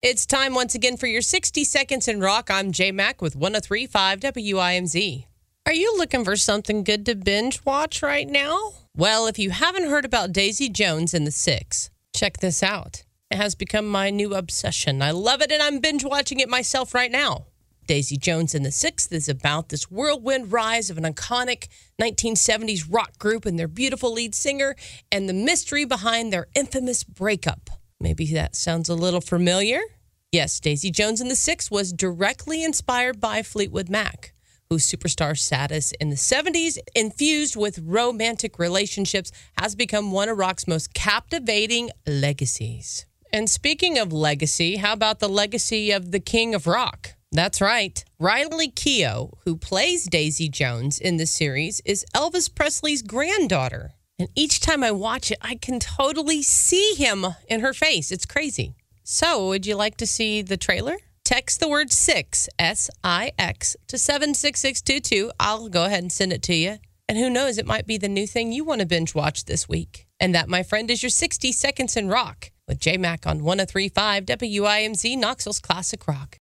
It's time once again for your 60 Seconds in Rock. I'm J Mac with 1035 WIMZ. Are you looking for something good to binge watch right now? Well, if you haven't heard about Daisy Jones and the Six, check this out. It has become my new obsession. I love it and I'm binge watching it myself right now. Daisy Jones and the Six is about this whirlwind rise of an iconic 1970s rock group and their beautiful lead singer and the mystery behind their infamous breakup. Maybe that sounds a little familiar. Yes, Daisy Jones and the Six was directly inspired by Fleetwood Mac, whose superstar status in the 70s, infused with romantic relationships, has become one of rock's most captivating legacies. And speaking of legacy, how about the legacy of the king of rock? That's right. Riley Keough, who plays Daisy Jones in the series, is Elvis Presley's granddaughter. And each time I watch it, I can totally see him in her face. It's crazy. So, would you like to see the trailer? Text the word six, S I X, to 76622. I'll go ahead and send it to you. And who knows, it might be the new thing you want to binge watch this week. And that, my friend, is your 60 Seconds in Rock with J Mac on 1035 WIMZ Knoxville's Classic Rock.